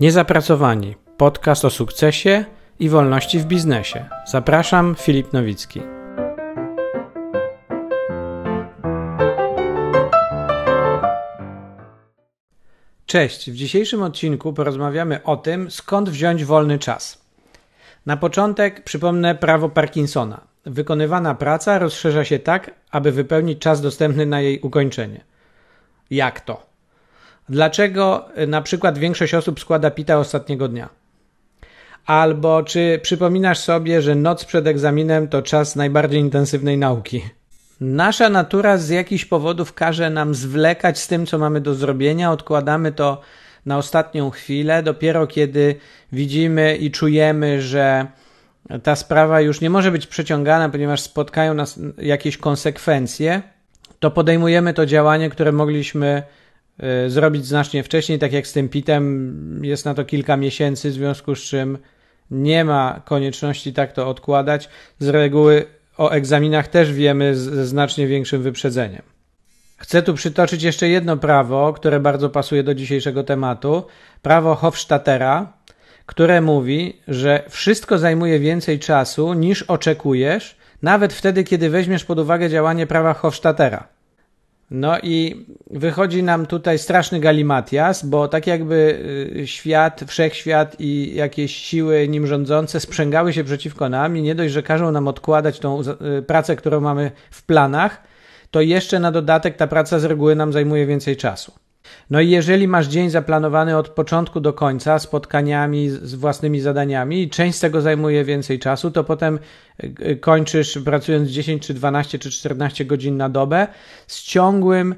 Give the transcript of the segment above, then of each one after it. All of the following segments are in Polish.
Niezapracowani. Podcast o sukcesie i wolności w biznesie. Zapraszam, Filip Nowicki. Cześć. W dzisiejszym odcinku porozmawiamy o tym, skąd wziąć wolny czas. Na początek przypomnę prawo Parkinsona. Wykonywana praca rozszerza się tak, aby wypełnić czas dostępny na jej ukończenie. Jak to? Dlaczego y, na przykład większość osób składa pita ostatniego dnia? Albo czy przypominasz sobie, że noc przed egzaminem to czas najbardziej intensywnej nauki? Nasza natura z jakichś powodów każe nam zwlekać z tym, co mamy do zrobienia, odkładamy to na ostatnią chwilę, dopiero kiedy widzimy i czujemy, że ta sprawa już nie może być przeciągana, ponieważ spotkają nas jakieś konsekwencje, to podejmujemy to działanie, które mogliśmy zrobić znacznie wcześniej, tak jak z tym pitem jest na to kilka miesięcy, w związku z czym nie ma konieczności tak to odkładać. Z reguły o egzaminach też wiemy ze znacznie większym wyprzedzeniem. Chcę tu przytoczyć jeszcze jedno prawo, które bardzo pasuje do dzisiejszego tematu. Prawo Hofstadtera, które mówi, że wszystko zajmuje więcej czasu niż oczekujesz, nawet wtedy, kiedy weźmiesz pod uwagę działanie prawa Hofstadtera. No i wychodzi nam tutaj straszny galimatias, bo tak jakby y, świat, wszechświat i jakieś siły nim rządzące sprzęgały się przeciwko nam i nie dość, że każą nam odkładać tą y, pracę, którą mamy w planach, to jeszcze na dodatek ta praca z reguły nam zajmuje więcej czasu. No i jeżeli masz dzień zaplanowany od początku do końca, spotkaniami z własnymi zadaniami, i część z tego zajmuje więcej czasu, to potem y, kończysz pracując 10 czy 12 czy 14 godzin na dobę z ciągłym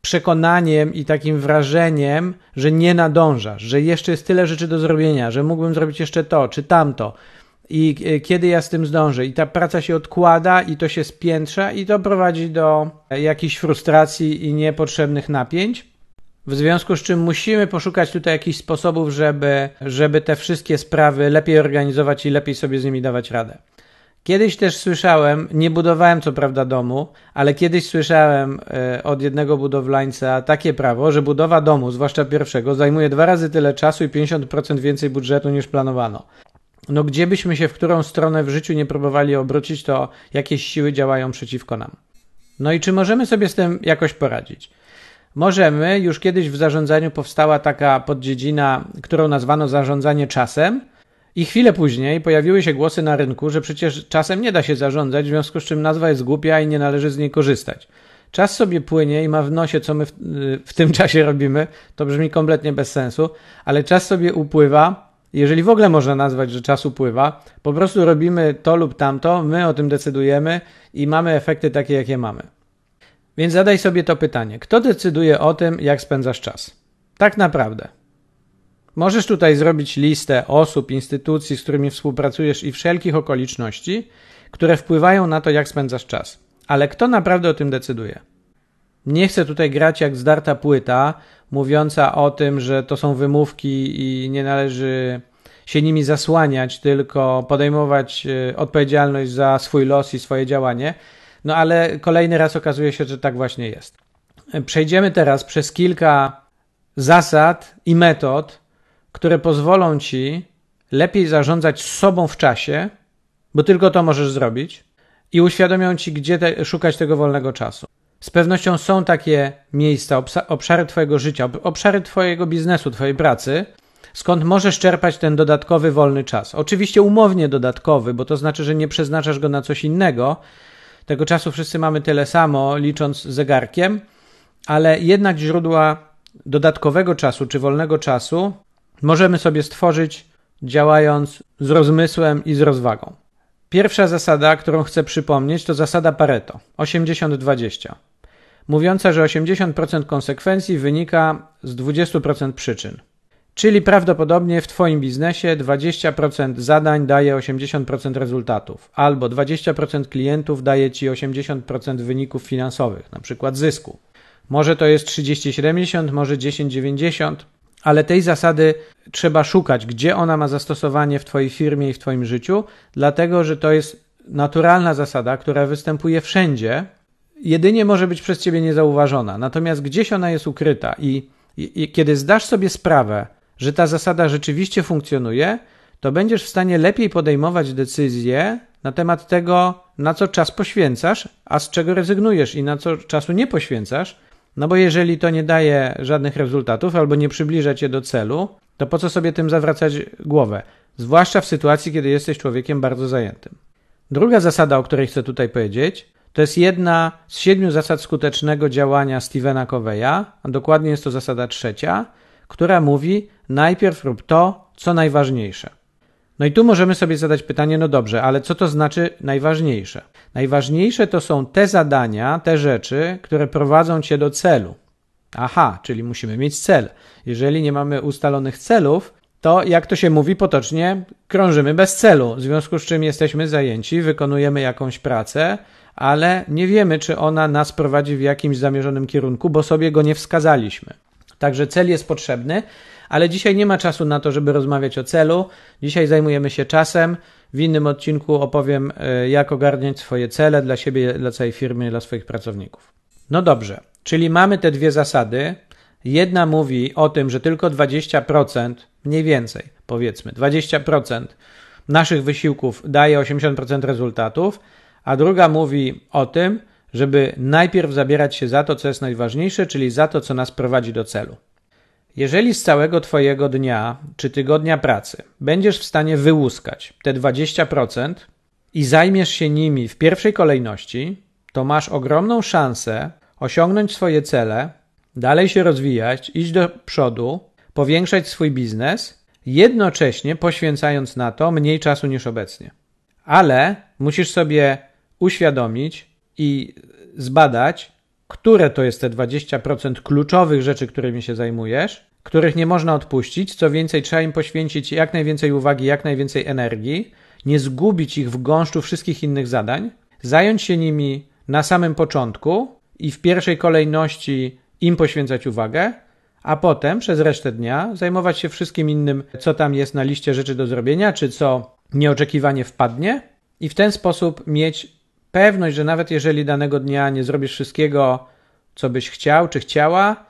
przekonaniem i takim wrażeniem, że nie nadążasz, że jeszcze jest tyle rzeczy do zrobienia, że mógłbym zrobić jeszcze to czy tamto. I y, kiedy ja z tym zdążę? I ta praca się odkłada, i to się spiętrza, i to prowadzi do jakichś frustracji i niepotrzebnych napięć. W związku z czym musimy poszukać tutaj jakichś sposobów, żeby, żeby te wszystkie sprawy lepiej organizować i lepiej sobie z nimi dawać radę. Kiedyś też słyszałem, nie budowałem co prawda domu, ale kiedyś słyszałem e, od jednego budowlańca takie prawo, że budowa domu, zwłaszcza pierwszego, zajmuje dwa razy tyle czasu i 50% więcej budżetu niż planowano. No gdzie byśmy się w którą stronę w życiu nie próbowali obrócić, to jakieś siły działają przeciwko nam. No i czy możemy sobie z tym jakoś poradzić? Możemy, już kiedyś w zarządzaniu powstała taka poddziedzina, którą nazwano zarządzanie czasem, i chwilę później pojawiły się głosy na rynku, że przecież czasem nie da się zarządzać, w związku z czym nazwa jest głupia i nie należy z niej korzystać. Czas sobie płynie i ma w nosie, co my w, w tym czasie robimy. To brzmi kompletnie bez sensu, ale czas sobie upływa. Jeżeli w ogóle można nazwać, że czas upływa, po prostu robimy to lub tamto, my o tym decydujemy i mamy efekty takie, jakie mamy. Więc zadaj sobie to pytanie: kto decyduje o tym, jak spędzasz czas? Tak naprawdę. Możesz tutaj zrobić listę osób, instytucji, z którymi współpracujesz i wszelkich okoliczności, które wpływają na to, jak spędzasz czas. Ale kto naprawdę o tym decyduje? Nie chcę tutaj grać jak zdarta płyta, mówiąca o tym, że to są wymówki i nie należy się nimi zasłaniać, tylko podejmować e, odpowiedzialność za swój los i swoje działanie. No ale kolejny raz okazuje się, że tak właśnie jest. Przejdziemy teraz przez kilka zasad i metod, które pozwolą ci lepiej zarządzać sobą w czasie, bo tylko to możesz zrobić, i uświadomią ci, gdzie te, szukać tego wolnego czasu. Z pewnością są takie miejsca, obszary Twojego życia, obszary Twojego biznesu, Twojej pracy, skąd możesz czerpać ten dodatkowy wolny czas. Oczywiście umownie dodatkowy, bo to znaczy, że nie przeznaczasz go na coś innego, tego czasu wszyscy mamy tyle samo, licząc zegarkiem, ale jednak źródła dodatkowego czasu czy wolnego czasu możemy sobie stworzyć działając z rozmysłem i z rozwagą. Pierwsza zasada, którą chcę przypomnieć, to zasada Pareto 80-20, mówiąca, że 80% konsekwencji wynika z 20% przyczyn. Czyli prawdopodobnie w Twoim biznesie 20% zadań daje 80% rezultatów, albo 20% klientów daje Ci 80% wyników finansowych, na przykład zysku. Może to jest 30-70, może 10-90, ale tej zasady trzeba szukać, gdzie ona ma zastosowanie w Twojej firmie i w Twoim życiu, dlatego że to jest naturalna zasada, która występuje wszędzie, jedynie może być przez Ciebie niezauważona. Natomiast gdzieś ona jest ukryta i, i, kiedy zdasz sobie sprawę, że ta zasada rzeczywiście funkcjonuje, to będziesz w stanie lepiej podejmować decyzje na temat tego, na co czas poświęcasz, a z czego rezygnujesz i na co czasu nie poświęcasz. No bo jeżeli to nie daje żadnych rezultatów albo nie przybliża cię do celu, to po co sobie tym zawracać głowę? Zwłaszcza w sytuacji, kiedy jesteś człowiekiem bardzo zajętym. Druga zasada, o której chcę tutaj powiedzieć, to jest jedna z siedmiu zasad skutecznego działania Stevena Coveya, a dokładnie jest to zasada trzecia, która mówi: najpierw rób to, co najważniejsze. No i tu możemy sobie zadać pytanie: no dobrze, ale co to znaczy najważniejsze? Najważniejsze to są te zadania, te rzeczy, które prowadzą cię do celu. Aha, czyli musimy mieć cel. Jeżeli nie mamy ustalonych celów, to jak to się mówi potocznie, krążymy bez celu, w związku z czym jesteśmy zajęci, wykonujemy jakąś pracę, ale nie wiemy, czy ona nas prowadzi w jakimś zamierzonym kierunku, bo sobie go nie wskazaliśmy. Także cel jest potrzebny, ale dzisiaj nie ma czasu na to, żeby rozmawiać o celu. Dzisiaj zajmujemy się czasem. W innym odcinku opowiem, e, jak ogarniać swoje cele dla siebie, dla całej firmy, dla swoich pracowników. No dobrze, czyli mamy te dwie zasady. Jedna mówi o tym, że tylko 20%, mniej więcej powiedzmy, 20% naszych wysiłków daje 80% rezultatów, a druga mówi o tym, żeby najpierw zabierać się za to, co jest najważniejsze, czyli za to, co nas prowadzi do celu. Jeżeli z całego Twojego dnia czy tygodnia pracy będziesz w stanie wyłuskać te 20% i zajmiesz się nimi w pierwszej kolejności, to masz ogromną szansę osiągnąć swoje cele, dalej się rozwijać, iść do przodu, powiększać swój biznes, jednocześnie poświęcając na to mniej czasu niż obecnie. Ale musisz sobie uświadomić i zbadać, które to jest te 20% kluczowych rzeczy, którymi się zajmujesz, których nie można odpuścić. Co więcej, trzeba im poświęcić jak najwięcej uwagi, jak najwięcej energii, nie zgubić ich w gąszczu wszystkich innych zadań, zająć się nimi na samym początku i w pierwszej kolejności im poświęcać uwagę, a potem przez resztę dnia zajmować się wszystkim innym, co tam jest na liście rzeczy do zrobienia, czy co nieoczekiwanie wpadnie, i w ten sposób mieć pewność, że nawet jeżeli danego dnia nie zrobisz wszystkiego, co byś chciał czy chciała,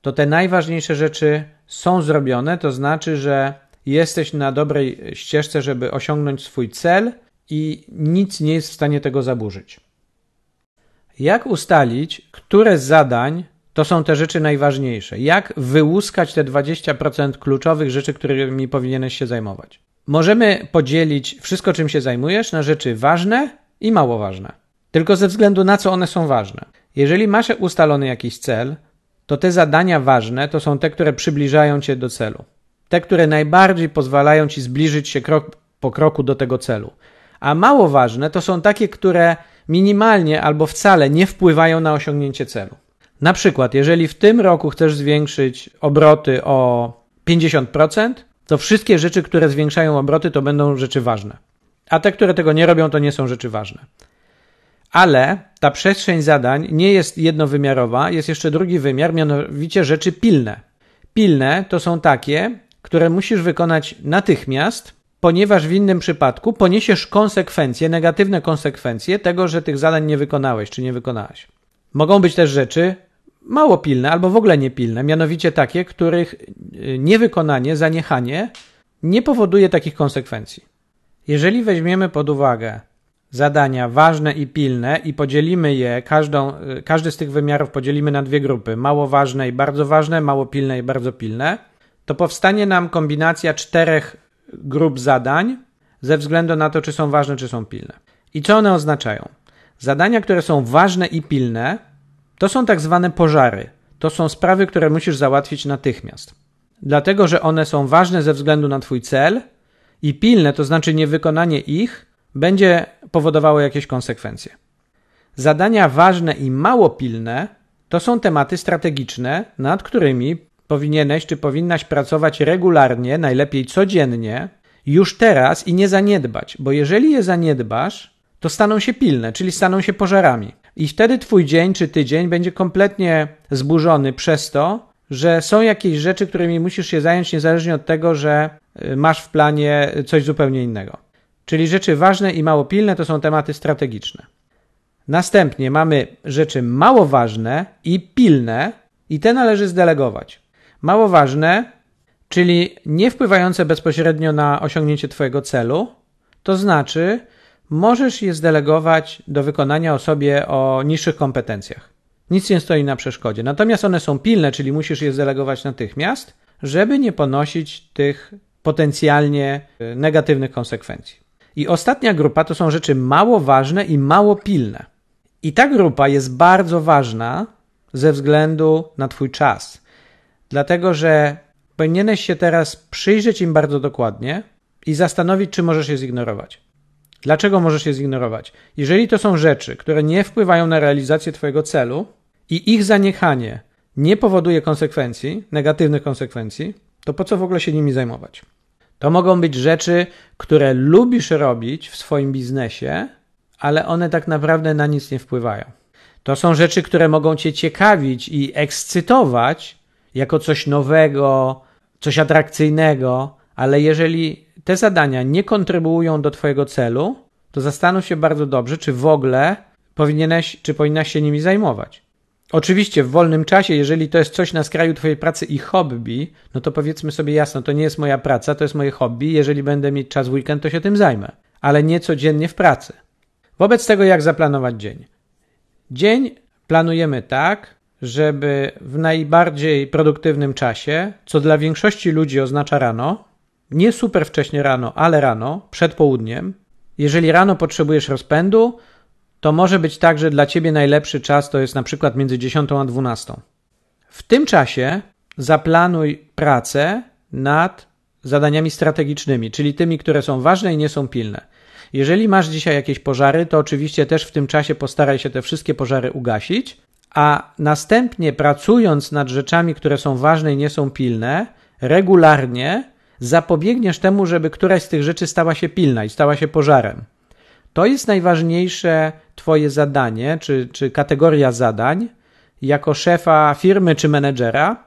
to te najważniejsze rzeczy są zrobione, to znaczy, że jesteś na dobrej ścieżce, żeby osiągnąć swój cel i nic nie jest w stanie tego zaburzyć. Jak ustalić, które z zadań to są te rzeczy najważniejsze? Jak wyłuskać te 20% kluczowych rzeczy, którymi powinieneś się zajmować? Możemy podzielić wszystko, czym się zajmujesz, na rzeczy ważne i mało ważne. Tylko ze względu na co one są ważne. Jeżeli masz ustalony jakiś cel, to te zadania ważne to są te, które przybliżają cię do celu. Te, które najbardziej pozwalają ci zbliżyć się krok po kroku do tego celu. A mało ważne to są takie, które minimalnie albo wcale nie wpływają na osiągnięcie celu. Na przykład, jeżeli w tym roku chcesz zwiększyć obroty o 50%, to wszystkie rzeczy, które zwiększają obroty, to będą rzeczy ważne. A te, które tego nie robią, to nie są rzeczy ważne. Ale ta przestrzeń zadań nie jest jednowymiarowa, jest jeszcze drugi wymiar, mianowicie rzeczy pilne. Pilne to są takie, które musisz wykonać natychmiast, ponieważ w innym przypadku poniesiesz konsekwencje, negatywne konsekwencje tego, że tych zadań nie wykonałeś czy nie wykonałaś. Mogą być też rzeczy mało pilne albo w ogóle niepilne, mianowicie takie, których y, niewykonanie, zaniechanie nie powoduje takich konsekwencji. Jeżeli weźmiemy pod uwagę zadania ważne i pilne i podzielimy je, każdą, każdy z tych wymiarów podzielimy na dwie grupy, mało ważne i bardzo ważne, mało pilne i bardzo pilne, to powstanie nam kombinacja czterech grup zadań ze względu na to, czy są ważne, czy są pilne. I co one oznaczają? Zadania, które są ważne i pilne, to są tak zwane pożary. To są sprawy, które musisz załatwić natychmiast. Dlatego, że one są ważne ze względu na Twój cel i pilne, to znaczy niewykonanie ich, będzie powodowało jakieś konsekwencje. Zadania ważne i mało pilne to są tematy strategiczne, nad którymi powinieneś czy powinnaś pracować regularnie, najlepiej codziennie, już teraz i nie zaniedbać, bo jeżeli je zaniedbasz, to staną się pilne, czyli staną się pożarami. I wtedy twój dzień czy tydzień będzie kompletnie zburzony przez to, że są jakieś rzeczy, którymi musisz się zająć, niezależnie od tego, że y, masz w planie coś zupełnie innego. Czyli rzeczy ważne i mało pilne to są tematy strategiczne. Następnie mamy rzeczy mało ważne i pilne, i te należy zdelegować. Mało ważne czyli nie wpływające bezpośrednio na osiągnięcie Twojego celu, to znaczy możesz je zdelegować do wykonania osobie o niższych kompetencjach. Nic nie stoi na przeszkodzie. Natomiast one są pilne, czyli musisz je zdelegować natychmiast, żeby nie ponosić tych potencjalnie y, negatywnych konsekwencji. I ostatnia grupa to są rzeczy mało ważne i mało pilne. I ta grupa jest bardzo ważna ze względu na Twój czas. Dlatego, że powinieneś się teraz przyjrzeć im bardzo dokładnie i zastanowić, czy możesz je zignorować. Dlaczego możesz je zignorować? Jeżeli to są rzeczy, które nie wpływają na realizację Twojego celu i ich zaniechanie nie powoduje konsekwencji, negatywnych konsekwencji, to po co w ogóle się nimi zajmować? To mogą być rzeczy, które lubisz robić w swoim biznesie, ale one tak naprawdę na nic nie wpływają. To są rzeczy, które mogą Cię ciekawić i ekscytować jako coś nowego, coś atrakcyjnego, ale jeżeli te zadania nie kontrybuują do Twojego celu, to zastanów się bardzo dobrze, czy w ogóle powinieneś, czy powinnaś się nimi zajmować. Oczywiście w wolnym czasie, jeżeli to jest coś na skraju Twojej pracy i hobby, no to powiedzmy sobie jasno, to nie jest moja praca, to jest moje hobby. Jeżeli będę mieć czas w weekend, to się tym zajmę, ale nie codziennie w pracy. Wobec tego, jak zaplanować dzień? Dzień planujemy tak, żeby w najbardziej produktywnym czasie, co dla większości ludzi oznacza rano, nie super wcześnie rano, ale rano, przed południem. Jeżeli rano potrzebujesz rozpędu, to może być tak, że dla ciebie najlepszy czas to jest na przykład między 10 a 12. W tym czasie zaplanuj pracę nad zadaniami strategicznymi, czyli tymi, które są ważne i nie są pilne. Jeżeli masz dzisiaj jakieś pożary, to oczywiście też w tym czasie postaraj się te wszystkie pożary ugasić, a następnie pracując nad rzeczami, które są ważne i nie są pilne, regularnie zapobiegniesz temu, żeby któraś z tych rzeczy stała się pilna i stała się pożarem. To jest najważniejsze Twoje zadanie, czy, czy kategoria zadań, jako szefa firmy czy menedżera,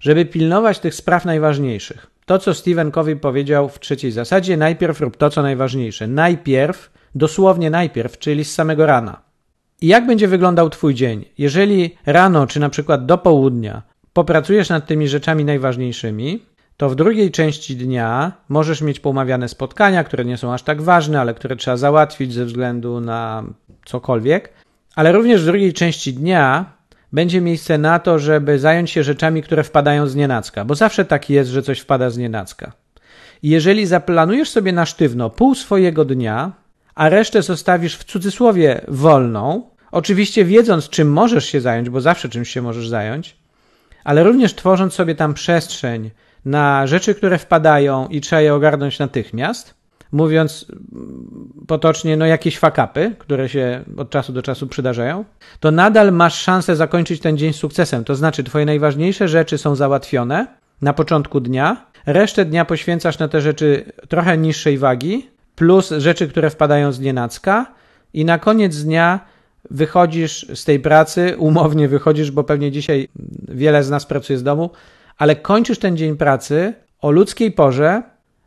żeby pilnować tych spraw najważniejszych. To, co Stephen Covey powiedział w trzeciej zasadzie, najpierw rób to, co najważniejsze. Najpierw, dosłownie najpierw, czyli z samego rana. I jak będzie wyglądał Twój dzień? Jeżeli rano, czy na przykład do południa, popracujesz nad tymi rzeczami najważniejszymi, to w drugiej części dnia możesz mieć poumawiane spotkania, które nie są aż tak ważne, ale które trzeba załatwić ze względu na cokolwiek. Ale również w drugiej części dnia będzie miejsce na to, żeby zająć się rzeczami, które wpadają z nienacka, bo zawsze tak jest, że coś wpada z nienacka. I jeżeli zaplanujesz sobie na sztywno pół swojego dnia, a resztę zostawisz w cudzysłowie wolną, oczywiście wiedząc, czym możesz się zająć, bo zawsze czymś się możesz zająć, ale również tworząc sobie tam przestrzeń na rzeczy, które wpadają i trzeba je ogarnąć natychmiast, mówiąc potocznie, no jakieś fakapy, które się od czasu do czasu przydarzają, to nadal masz szansę zakończyć ten dzień sukcesem. To znaczy, twoje najważniejsze rzeczy są załatwione na początku dnia, resztę dnia poświęcasz na te rzeczy trochę niższej wagi, plus rzeczy, które wpadają z nienacka i na koniec dnia wychodzisz z tej pracy, umownie wychodzisz, bo pewnie dzisiaj wiele z nas pracuje z domu, ale kończysz ten dzień pracy o ludzkiej porze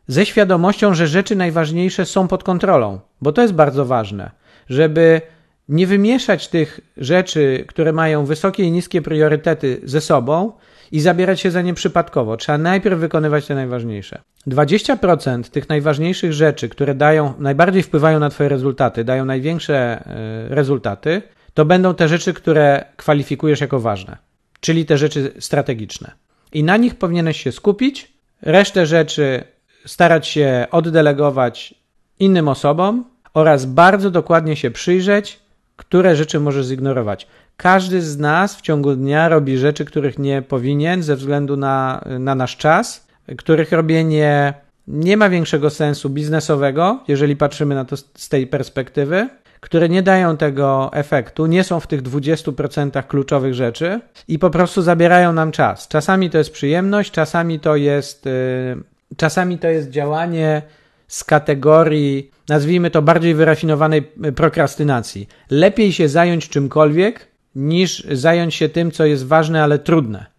ze świadomością, że rzeczy najważniejsze są pod kontrolą, bo to jest bardzo ważne, żeby nie wymieszać tych rzeczy, które mają wysokie i niskie priorytety ze sobą i zabierać się za nie przypadkowo. Trzeba najpierw wykonywać te najważniejsze. 20% tych najważniejszych rzeczy, które dają, najbardziej wpływają na Twoje rezultaty, dają największe e, rezultaty, to będą te rzeczy, które kwalifikujesz jako ważne, czyli te rzeczy strategiczne. I na nich powinieneś się skupić, resztę rzeczy starać się oddelegować innym osobom oraz bardzo dokładnie się przyjrzeć, które rzeczy możesz zignorować. Każdy z nas w ciągu dnia robi rzeczy, których nie powinien ze względu na, na nasz czas, których robienie nie ma większego sensu biznesowego, jeżeli patrzymy na to z tej perspektywy, które nie dają tego efektu, nie są w tych 20% kluczowych rzeczy i po prostu zabierają nam czas. Czasami to jest przyjemność, czasami to jest, yy, czasami to jest działanie z kategorii, nazwijmy to bardziej wyrafinowanej prokrastynacji. Lepiej się zająć czymkolwiek, niż zająć się tym, co jest ważne, ale trudne.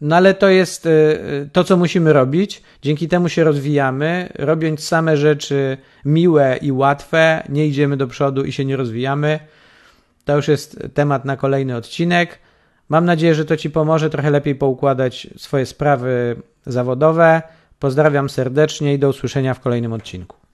No ale to jest y, y, to, co musimy robić. Dzięki temu się rozwijamy. Robiąc same rzeczy miłe i łatwe, nie idziemy do przodu i się nie rozwijamy. To już jest temat na kolejny odcinek. Mam nadzieję, że to Ci pomoże trochę lepiej poukładać swoje sprawy zawodowe. Pozdrawiam serdecznie i do usłyszenia w kolejnym odcinku.